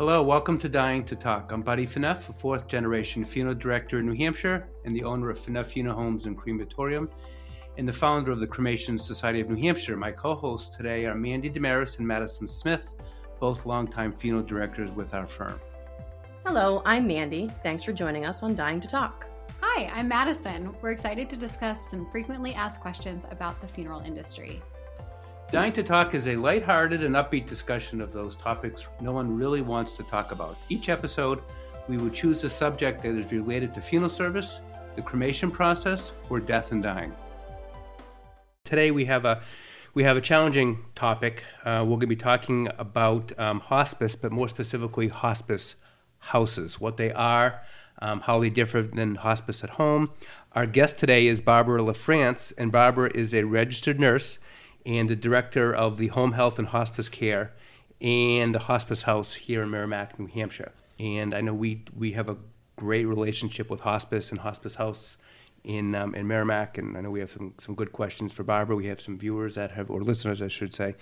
Hello, welcome to Dying to Talk. I'm Buddy Phaneuf, a fourth generation funeral director in New Hampshire and the owner of Phaneuf Funeral Homes and Crematorium, and the founder of the Cremation Society of New Hampshire. My co hosts today are Mandy Damaris and Madison Smith, both longtime funeral directors with our firm. Hello, I'm Mandy. Thanks for joining us on Dying to Talk. Hi, I'm Madison. We're excited to discuss some frequently asked questions about the funeral industry. Dying to Talk is a lighthearted and upbeat discussion of those topics no one really wants to talk about. Each episode, we will choose a subject that is related to funeral service, the cremation process, or death and dying. Today we have a we have a challenging topic. Uh, we're going to be talking about um, hospice, but more specifically, hospice houses, what they are, um, how they differ than hospice at home. Our guest today is Barbara LaFrance, and Barbara is a registered nurse and the director of the home health and hospice care and the hospice house here in Merrimack, New Hampshire. And I know we we have a great relationship with hospice and hospice house in um, in Merrimack, and I know we have some some good questions for Barbara. We have some viewers that have or listeners, I should say,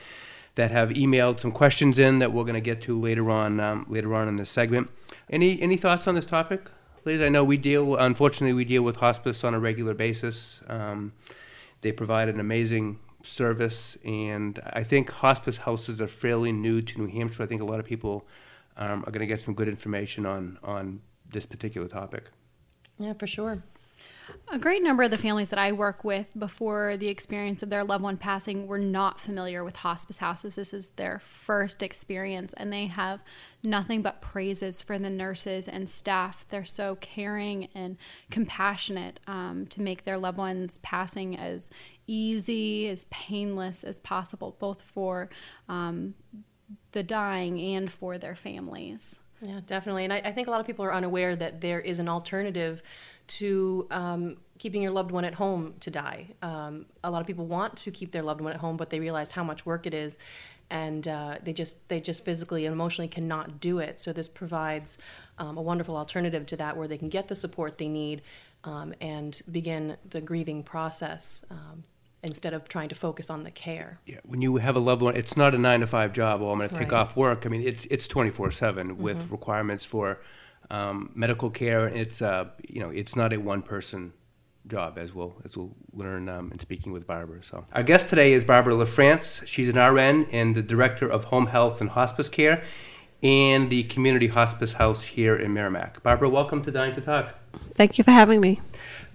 that have emailed some questions in that we're going to get to later on um, later on in this segment. Any any thoughts on this topic, ladies? I know we deal unfortunately we deal with hospice on a regular basis. Um, they provide an amazing service, and I think hospice houses are fairly new to New Hampshire. I think a lot of people um, are going to get some good information on on this particular topic. Yeah, for sure. A great number of the families that I work with before the experience of their loved one passing were not familiar with hospice houses. This is their first experience, and they have nothing but praises for the nurses and staff. They're so caring and compassionate um, to make their loved ones passing as easy, as painless as possible, both for um, the dying and for their families. Yeah, definitely. And I, I, think a lot of people are unaware that there is an alternative to um, keeping your loved one at home to die. Um, a lot of people want to keep their loved one at home, but they realize how much work it is, and uh, they just they just physically and emotionally cannot do it. So this provides um, a wonderful alternative to that, where they can get the support they need um, and begin the grieving process um, instead of trying to focus on the care. Yeah, when you have a loved one, it's not a nine to five job. Well, I'm going to take right. off work. I mean, it's it's 24 seven with mm-hmm. requirements for um, medical care. It's uh, you know, it's not a one person job, as we'll as we'll learn um, in speaking with Barbara. So our guest today is Barbara LaFrance. She's an RN and the director of home health and hospice care. And the community hospice house here in Merrimack. Barbara, welcome to Dying to Talk. Thank you for having me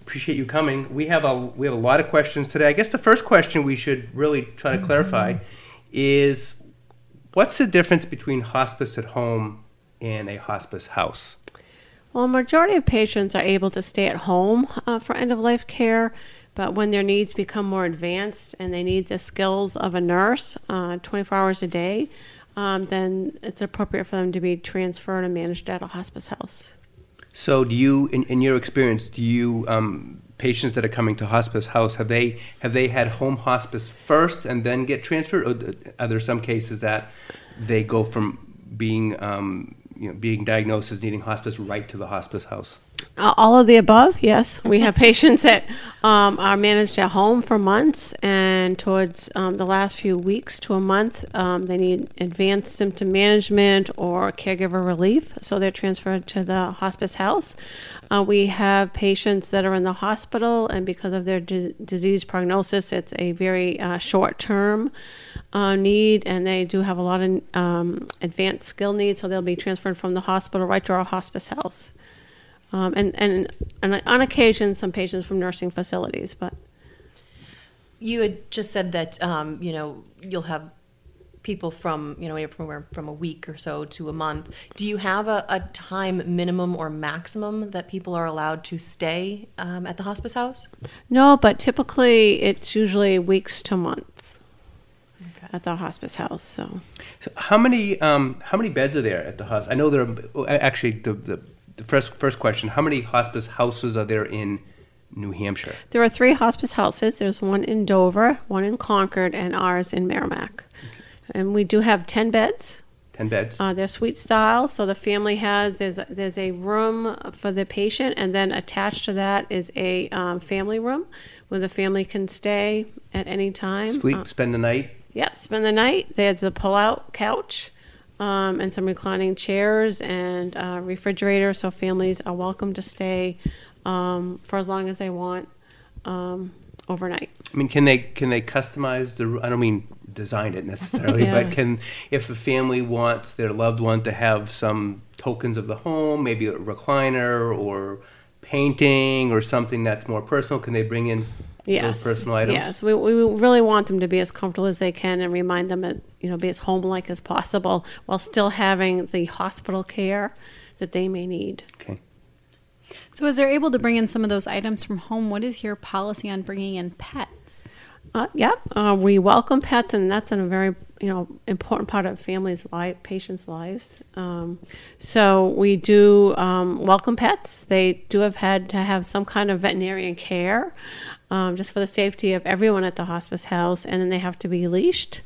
appreciate you coming. We have a we have a lot of questions today. I guess the first question we should really try to mm-hmm. clarify is what's the difference between hospice at home and a hospice house? Well, a majority of patients are able to stay at home uh, for end of life care, but when their needs become more advanced and they need the skills of a nurse uh, 24 hours a day, um, then it's appropriate for them to be transferred and managed at a hospice house. So, do you, in, in your experience, do you um, patients that are coming to hospice house have they have they had home hospice first and then get transferred, or are there some cases that they go from being um, you know being diagnosed as needing hospice right to the hospice house? Uh, all of the above, yes. We have patients that um, are managed at home for months, and towards um, the last few weeks to a month, um, they need advanced symptom management or caregiver relief, so they're transferred to the hospice house. Uh, we have patients that are in the hospital, and because of their di- disease prognosis, it's a very uh, short term uh, need, and they do have a lot of um, advanced skill needs, so they'll be transferred from the hospital right to our hospice house um, and, and, and on occasion some patients from nursing facilities. But you had just said that um, you know you'll have people from you know from from a week or so to a month. Do you have a, a time minimum or maximum that people are allowed to stay um, at the hospice house? No, but typically it's usually weeks to months okay. at the hospice house. So. so how many um, how many beds are there at the hospice? I know there are actually the, the the first first question: How many hospice houses are there in New Hampshire? There are three hospice houses. There's one in Dover, one in Concord, and ours in Merrimack. Okay. And we do have ten beds. Ten beds. Uh, they're suite style, so the family has there's a, there's a room for the patient, and then attached to that is a um, family room where the family can stay at any time. Sleep, uh, spend the night. Yep, spend the night. There's a pull-out couch um, and some reclining chairs and uh, refrigerator, so families are welcome to stay um, for as long as they want um, overnight. I mean, can they can they customize the? I don't mean design it necessarily, Yeah. but can if a family wants their loved one to have some tokens of the home, maybe a recliner or painting or something that's more personal, can they bring in Yes. those personal items? Yes, we, we really want them to be as comfortable as they can and remind them as you know be as home-like as possible while still having the hospital care that they may need. Okay. So, as they're able to bring in some of those items from home, what is your policy on bringing in pets? Uh, yep, uh, we welcome pets, and that's a very you know important part of families' life, patients' lives. Um, so we do um, welcome pets. They do have had to have some kind of veterinarian care, um, just for the safety of everyone at the hospice house, and then they have to be leashed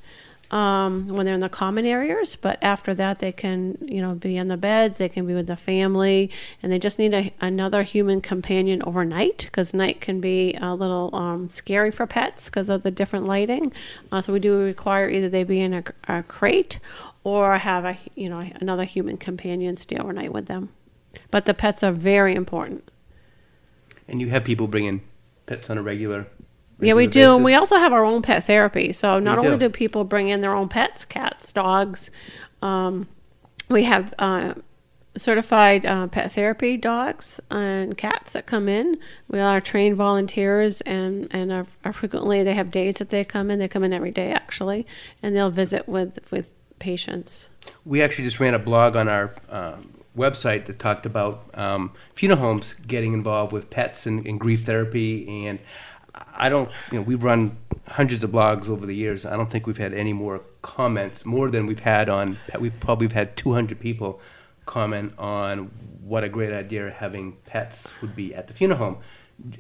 um, when they're in the common areas. But after that, they can, you know, be in the beds. They can be with the family, and they just need a, another human companion overnight because night can be a little um, scary for pets because of the different lighting. Uh, so we do require either they be in a, a crate or have a, you know, another human companion stay overnight with them. But the pets are very important. And you have people bring in pets on a regular. Yeah, we do. And we also have our own pet therapy. So not You only do. do people bring in their own pets, cats, dogs, um, we have uh, certified uh, pet therapy dogs and cats that come in. We are trained volunteers, and and are, are frequently they have days that they come in. They come in every day actually, and they'll visit with with patients. We actually just ran a blog on our um, website that talked about um, funeral homes getting involved with pets and, and grief therapy. And I don't, you know, we've run hundreds of blogs over the years. I don't think we've had any more comments, more than we've had on. We've probably had 200 people comment on what a great idea having pets would be at the funeral home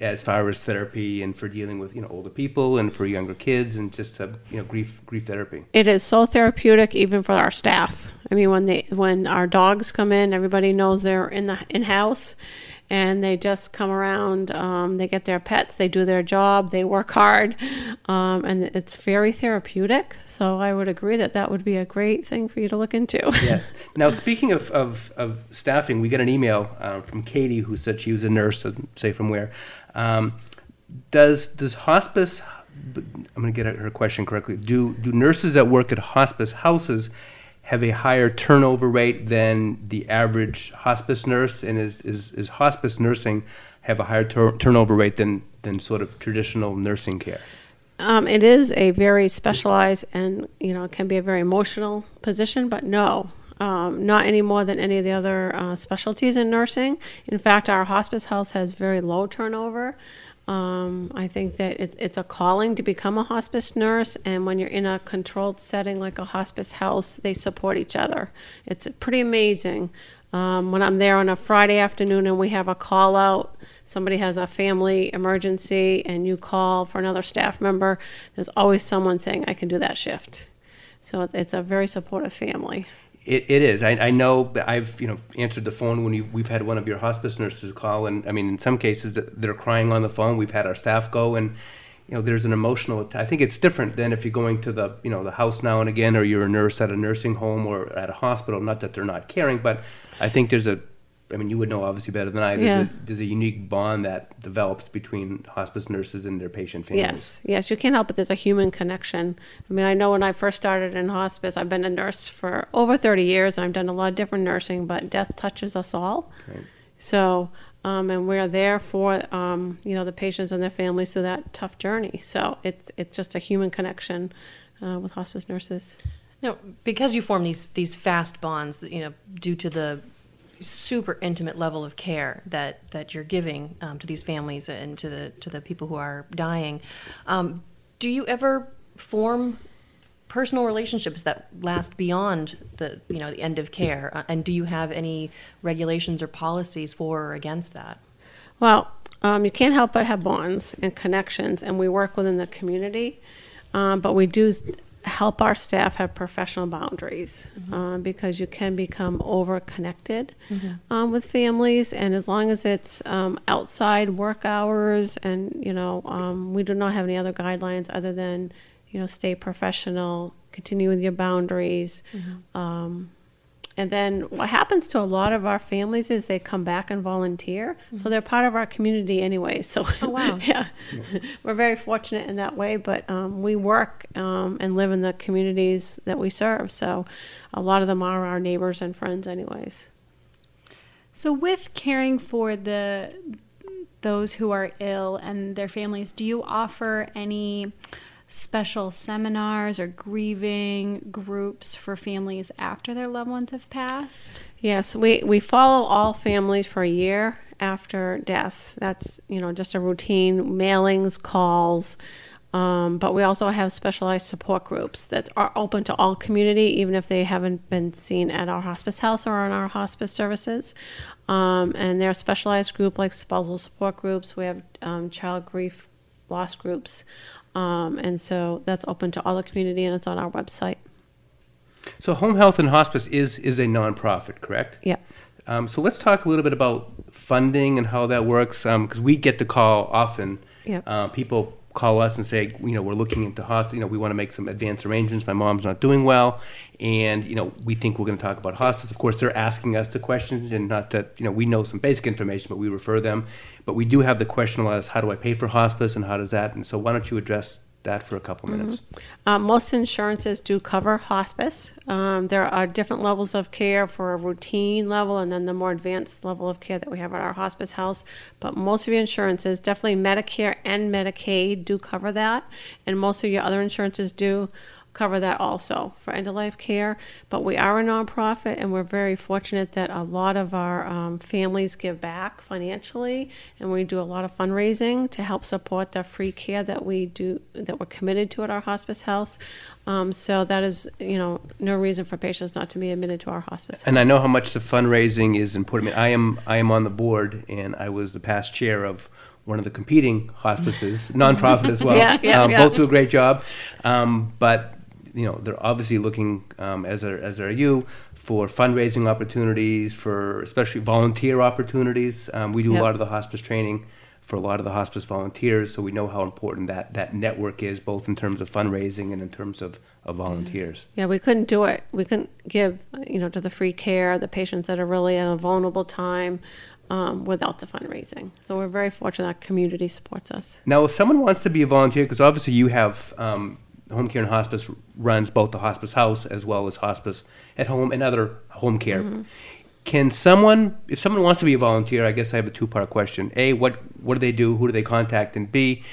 as far as therapy and for dealing with you know older people and for younger kids and just uh, you know grief grief therapy It is so therapeutic, even for our staff. I mean, when they when our dogs come in, everybody knows they're in the in house, and they just come around. Um, they get their pets, they do their job, they work hard, um, and it's very therapeutic. So I would agree that that would be a great thing for you to look into. yeah. Now, speaking of, of, of staffing, we got an email uh, from Katie who said she was a nurse, say from where. Um, does does hospice? I'm going to get her question correctly. Do do nurses that work at hospice houses have a higher turnover rate than the average hospice nurse? And is is, is hospice nursing have a higher tur- turnover rate than than sort of traditional nursing care? Um, it is a very specialized and you know can be a very emotional position, but no, um, not any more than any of the other uh, specialties in nursing. In fact, our hospice house has very low turnover. Um, I think that it's, it's a calling to become a hospice nurse, and when you're in a controlled setting like a hospice house, they support each other. It's pretty amazing. Um, when I'm there on a Friday afternoon and we have a call out, somebody has a family emergency, and you call for another staff member, there's always someone saying, I can do that shift. So it's a very supportive family. It, it is. I, I know I've you know answered the phone when you, we've had one of your hospice nurses call, and I mean in some cases they're crying on the phone. We've had our staff go, and you know there's an emotional. I think it's different than if you're going to the you know the house now and again, or you're a nurse at a nursing home or at a hospital. Not that they're not caring, but I think there's a. I mean, you would know obviously better than I. There's, Yeah. a, there's a unique bond that develops between hospice nurses and their patient families. Yes, yes, you can't help it. There's a human connection. I mean, I know when I first started in hospice, I've been a nurse for over 30 years. I've done a lot of different nursing, but death touches us all. Right. So, um, and we're there for um, you know the patients and their families through that tough journey. So it's it's just a human connection uh, with hospice nurses. Now, because you form these these fast bonds, you know, due to the super intimate level of care that that you're giving um, to these families and to the to the people who are dying, um, do you ever form personal relationships that last beyond the you know the end of care? Uh, and do you have any regulations or policies for or against that? Well, um, you can't help but have bonds and connections, and we work within the community. Um, but we do help our staff have professional boundaries um, because you can become over connected um, with families, and as long as it's um, outside work hours, and you know, um, we do not have any other guidelines other than you know, stay professional, continue with your boundaries. Um, and then what happens to a lot of our families is they come back and volunteer, so they're part of our community anyway. So, Oh, wow. yeah, we're very fortunate in that way. But um, we work um, and live in the communities that we serve, so a lot of them are our neighbors and friends, anyways. So, with caring for the those who are ill and their families, do you offer any special seminars or grieving groups for families after their loved ones have passed? Yes, we, we follow all families for a year after death. That's, you know, just a routine mailings, calls. Um, but we also have specialized support groups that are open to all community, even if they haven't been seen at our hospice house or in our hospice services. Um, and they're a specialized group like spousal support groups. We have um, child grief loss groups. Um, and so that's open to all the community and it's on our website. So home health and hospice is is a nonprofit, correct? Yeah. Um, so let's talk a little bit about funding and how that works, because we get the call often. Yeah. Uh, people call us and say, you know, we're looking into hospice. You know, we want to make some advanced arrangements. My mom's not doing well, and you know, we think we're going to talk about hospice. Of course, they're asking us the questions, and not that you know we know some basic information, but we refer them. But we do have the question a lot: is how do I pay for hospice, and how does that? And so, why don't you address that for a couple minutes? Um, most insurances do cover hospice. Um, there are different levels of care for a routine level and then the more advanced level of care that we have at our hospice house. But most of your insurances, definitely Medicare and Medicaid, do cover that. And most of your other insurances do cover that also for end of life care. But we are a nonprofit and we're very fortunate that a lot of our um, families give back financially and we do a lot of fundraising to help support the free care that we do that we're committed to at our hospice house. Um, so that is, you know, no reason for patients not to be admitted to our hospice house. And I know how much the fundraising is important. I, mean, I am I am on the board, and I was the past chair of one of the competing hospices, nonprofit as well. Yeah, yeah, um, yeah. Both do a great job, um, but you know they're obviously looking, um, as are as are you, for fundraising opportunities, for especially volunteer opportunities. Um, we do Yep. a lot of the hospice training for a lot of the hospice volunteers, so we know how important that that network is, both in terms of fundraising and in terms of, of volunteers. Yeah, we couldn't do it. We couldn't give, you know, to the free care, the patients that are really in a vulnerable time um, without the fundraising. So we're very fortunate that community supports us. Now, if someone wants to be a volunteer, because obviously you have um, home care and hospice runs both the hospice house as well as hospice at home and other home care. Mm-hmm. Can someone, if someone wants to be a volunteer, I guess I have a two-part question. A, what what do they do? Who do they contact? And B,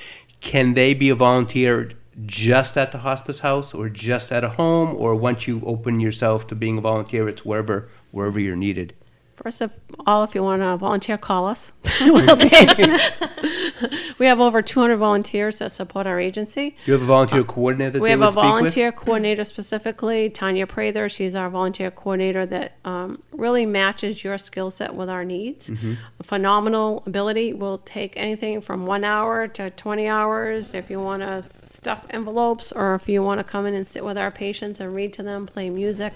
can they be a volunteer just at the hospice house or just at a home, or once you open yourself to being a volunteer, it's wherever wherever you're needed? First of all, if you want to volunteer, call us. we'll take we have over 200 volunteers that support our agency. You have a volunteer coordinator that We have a volunteer coordinator specifically, Tanya Prather. She's our volunteer coordinator that um, really matches your skill set with our needs. Mm-hmm. A phenomenal ability. We'll take anything from one hour to 20 hours. If you want to stuff envelopes or if you want to come in and sit with our patients and read to them, play music.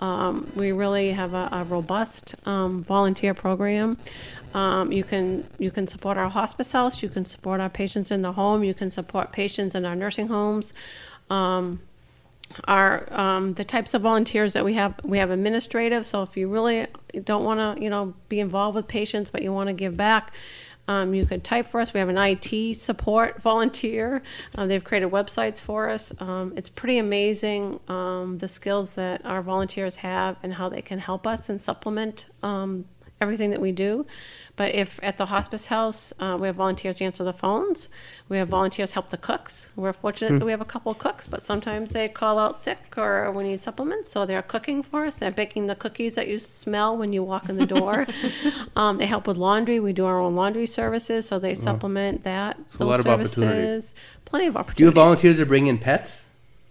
Um, we really have a, a robust um, volunteer program. Um, you can you can support our hospice house. You can support our patients in the home. You can support patients in our nursing homes. Um, our um, the types of volunteers that we have we have administrative. So if you really don't want to you know be involved with patients, but you want to give back. Um, you could type for us. We have an IT support volunteer. Uh, they've created websites for us. Um, it's pretty amazing um, the skills that our volunteers have and how they can help us and supplement um, everything that we do. But if at the hospice house, uh, we have volunteers answer the phones. We have volunteers help the cooks. We're fortunate that we have a couple of cooks, but sometimes they call out sick or we need supplements, so they're cooking for us. They're baking the cookies that you smell when you walk in the door. um, they help with laundry. We do our own laundry services, so they supplement that. So a lot of services. Plenty of opportunities. Do you have volunteers that bring in pets?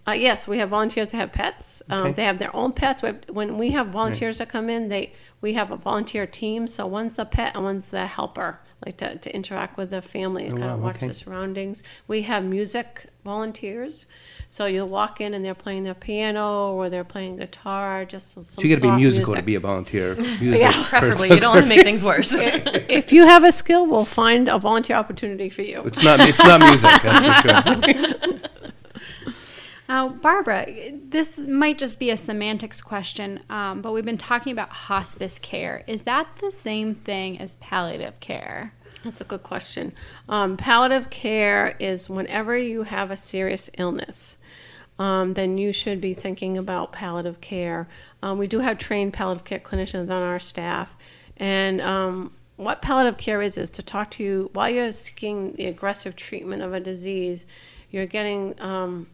Uh, yes, we have volunteers that have pets. Um, Okay. They have their own pets. We have- When we have volunteers that come in, they we have a volunteer team. So one's the pet and one's the helper, like to, to interact with the family and Oh, kind wow, of watch okay. the surroundings. We have music volunteers. So you'll walk in and they're playing their piano or they're playing guitar. Just some So you got to be musical to be a volunteer. Music Yeah. Preferably, you don't want to make things worse. if you have a skill, we'll find a volunteer opportunity for you. It's not. It's not music. That's for sure. Now, Barbara, this might just be a semantics question, um, but we've been talking about hospice care. Is that the same thing as palliative care? That's a good question. Um, palliative care is whenever you have a serious illness, um, then you should be thinking about palliative care. Um, we do have trained palliative care clinicians on our staff, and um, what palliative care is is to talk to you while you're seeking the aggressive treatment of a disease. You're getting um,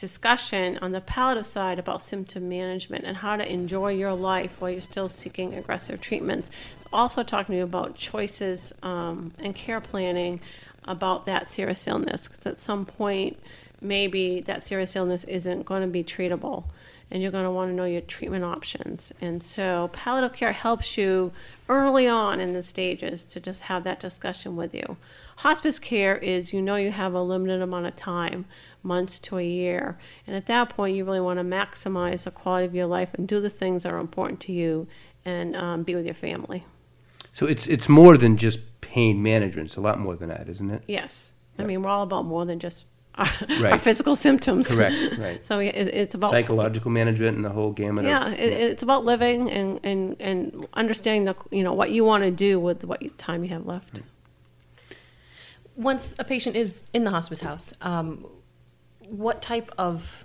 discussion on the palliative side about symptom management and how to enjoy your life while you're still seeking aggressive treatments. Also, talking to you about choices um, and care planning about that serious illness because at some point, maybe that serious illness isn't going to be treatable and you're going to want to know your treatment options. And so, palliative care helps you early on in the stages to just have that discussion with you. Hospice care is you know you have a limited amount of time months to a year. And at that point, you really want to maximize the quality of your life and do the things that are important to you and um, be with your family. So it's it's more than just pain management. It's a lot more than that, isn't it? Yes. I mean, we're all about more than just our, Right. our physical symptoms. Correct. Right. So it, it's about Psychological management and the whole gamut yeah, of it, it's about living and, and, and understanding the you know what you want to do with what time you have left. Once a patient is in the hospice house, um, what type of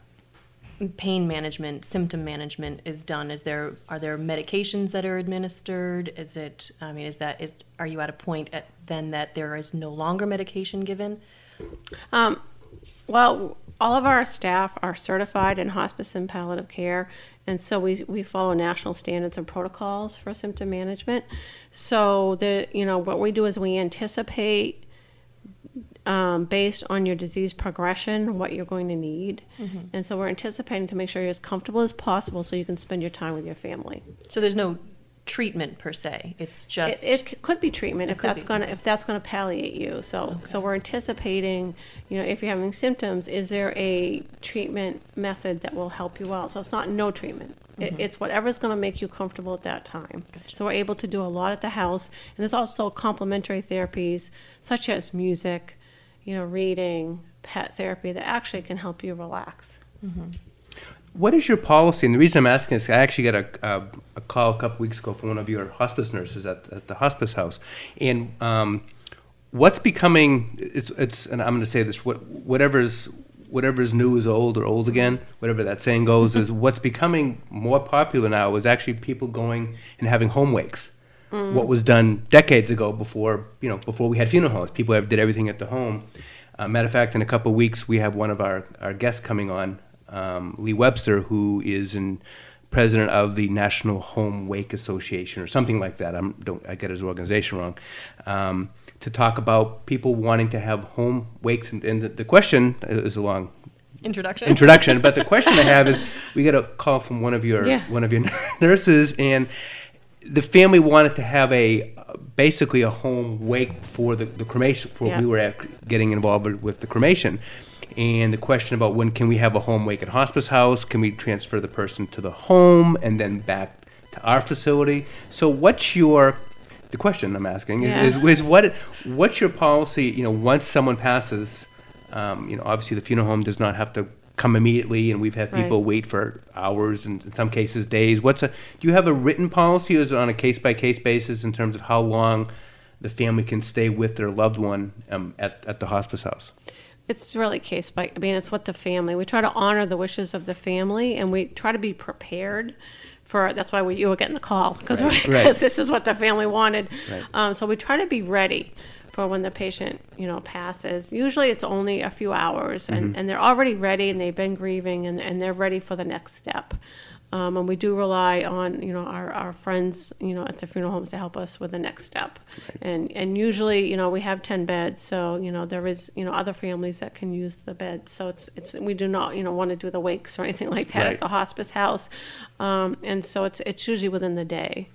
pain management, symptom management is done? Is there are there medications that are administered? Is it? I mean, is that is are you at a point at then that there is no longer medication given? Um, well, all of our staff are certified in hospice and palliative care, and so we, we follow national standards and protocols for symptom management. So the you know what we do is we anticipate um, based on your disease progression what you're going to need, and so we're anticipating to make sure you're as comfortable as possible so you can spend your time with your family. So there's no treatment per se. It's just It, it could be treatment if that's be. going to if that's to palliate you. So so we're anticipating, you know, if you're having symptoms, is there a treatment method that will help you out? So it's not no treatment. It, it's whatever's going to make you comfortable at that time. So we're able to do a lot at the house, and there's also complementary therapies such as music, you know, reading, pet therapy that actually can help you relax. What is your policy? And the reason I'm asking is I actually got a, a, a call a couple weeks ago from one of your hospice nurses at, at the hospice house. And um, what's becoming, it's, it's and I'm going to say this, what, whatever's, whatever's new is old or old again, whatever that saying goes, is what's becoming more popular now is actually people going and having home wakes. What was done decades ago before, you know, before we had funeral homes. People have, did everything at the home. Uh, matter of fact, in a couple of weeks, we have one of our, our guests coming on, um, Lee Webster, who is in president of the National Home Wake Association or something like that. I'm, don't I get his organization wrong? Um, to talk about people wanting to have home wakes, and, and the, the question is a long introduction. introduction. but the question I have is, we got a call from one of your Yeah. one of your nurses, and the family wanted to have a basically a home wake for the, the cremation. For Yeah. we were getting involved with- with the cremation, and the question about when can we have a home wake at hospice house? Can we transfer the person to the home and then back to our facility? So what's your the question I'm asking is, Yeah. is, is what what's your policy? You know, once someone passes, um, you know, obviously the funeral home does not have to come immediately, and we've had people Right. wait for hours and in some cases days. What's a do you have a written policy, or is it on a case by case basis in terms of how long the family can stay with their loved one um, at at the hospice house? It's really case by. I mean, it's what the family. We try to honor the wishes of the family, and we try to be prepared for. That's why we, you were getting the call because Right, right. this is what the family wanted. Right. Um, so we try to be ready for when the patient, you know, passes. Usually, it's only a few hours, and, Mm-hmm. and they're already ready, and they've been grieving, and, and they're ready for the next step. Um, and we do rely on you know our, our friends you know at the funeral homes to help us with the next step and and usually you know we have 10 beds so you know there is you know other families that can use the beds so it's it's we do not you know want to do the wakes or anything like that Right. at the hospice house um, and so it's it's usually within the day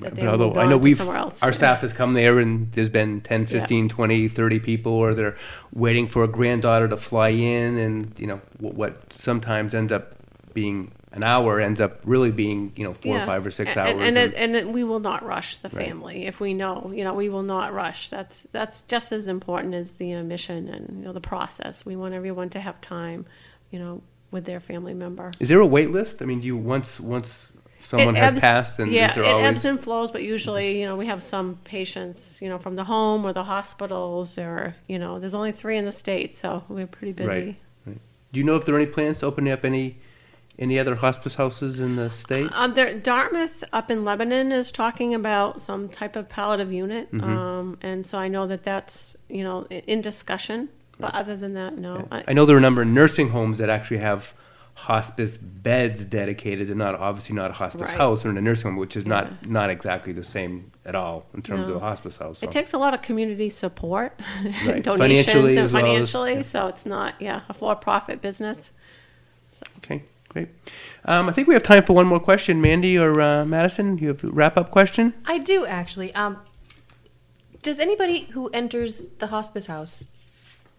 that they But although I know we've somewhere else our staff has come there and there's been 10, Yeah. 15, 20, 30 people or they're waiting for a granddaughter to fly in and you know what, what sometimes ends up being an hour ends up really being you know four Yeah. or five or six and, hours. And, and- it, and it, we will not rush the Right. family if we know, you know, we will not rush. That's that's just as important as the uh, mission and you know the process. We want everyone to have time, you know, with their family member. Is there a wait list? I mean, do you once once someone has passed, and yeah, it always ebbs and flows. But usually, you know, we have some patients, you know, from the home or the hospitals, or you know, there's only three in the state, so we're pretty busy. Right. Do you know if there are any plans to open up any any other hospice houses in the state? Um, there, Dartmouth up in Lebanon is talking about some type of palliative unit, Mm-hmm. um, and so I know that that's you know in discussion. But other than that, no. I, I know there are a number of nursing homes that actually have hospice beds dedicated, and not obviously not a hospice Right. house or in a nursing home, which is Yeah. not not exactly the same at all in terms No. of a hospice house. so. It takes a lot of community support, Right. donations, Financially and as well as- financially. yeah. So it's not, yeah, a for-profit business. Okay, great. Um, I think we have time for one more question. Mandy or uh, Madison, you have a wrap up question? I do actually. Um, does anybody who enters the hospice house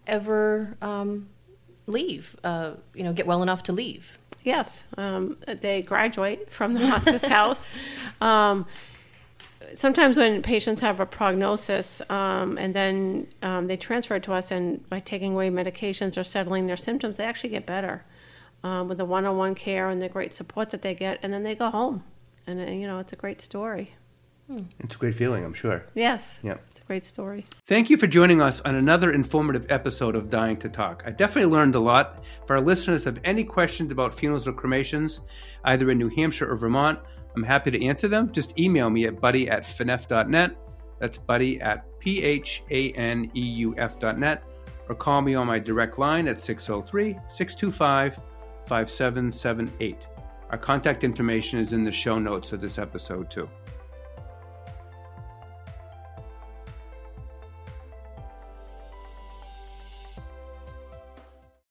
ever um, leave? Uh, you know, get well enough to leave? Yes, um, they graduate from the hospice house. Um, sometimes when patients have a prognosis um, and then um, they transfer it to us, and by taking away medications or settling their symptoms, they actually get better um, with the one-on-one care and the great support that they get, and then they go home, and uh, you know it's a great story. Hmm. It's a great feeling, I'm sure. Yes, Yeah. it's a great story. Thank you for joining us on another informative episode of Dying to Talk. I definitely learned a lot. If our listeners have any questions about funerals or cremations, either in New Hampshire or Vermont, I'm happy to answer them. Just email me at buddy at phaneuf.net. That's buddy at P H A N E U F.net. Or call me on my direct line at 603 625 5778. Our contact information is in the show notes of this episode, too.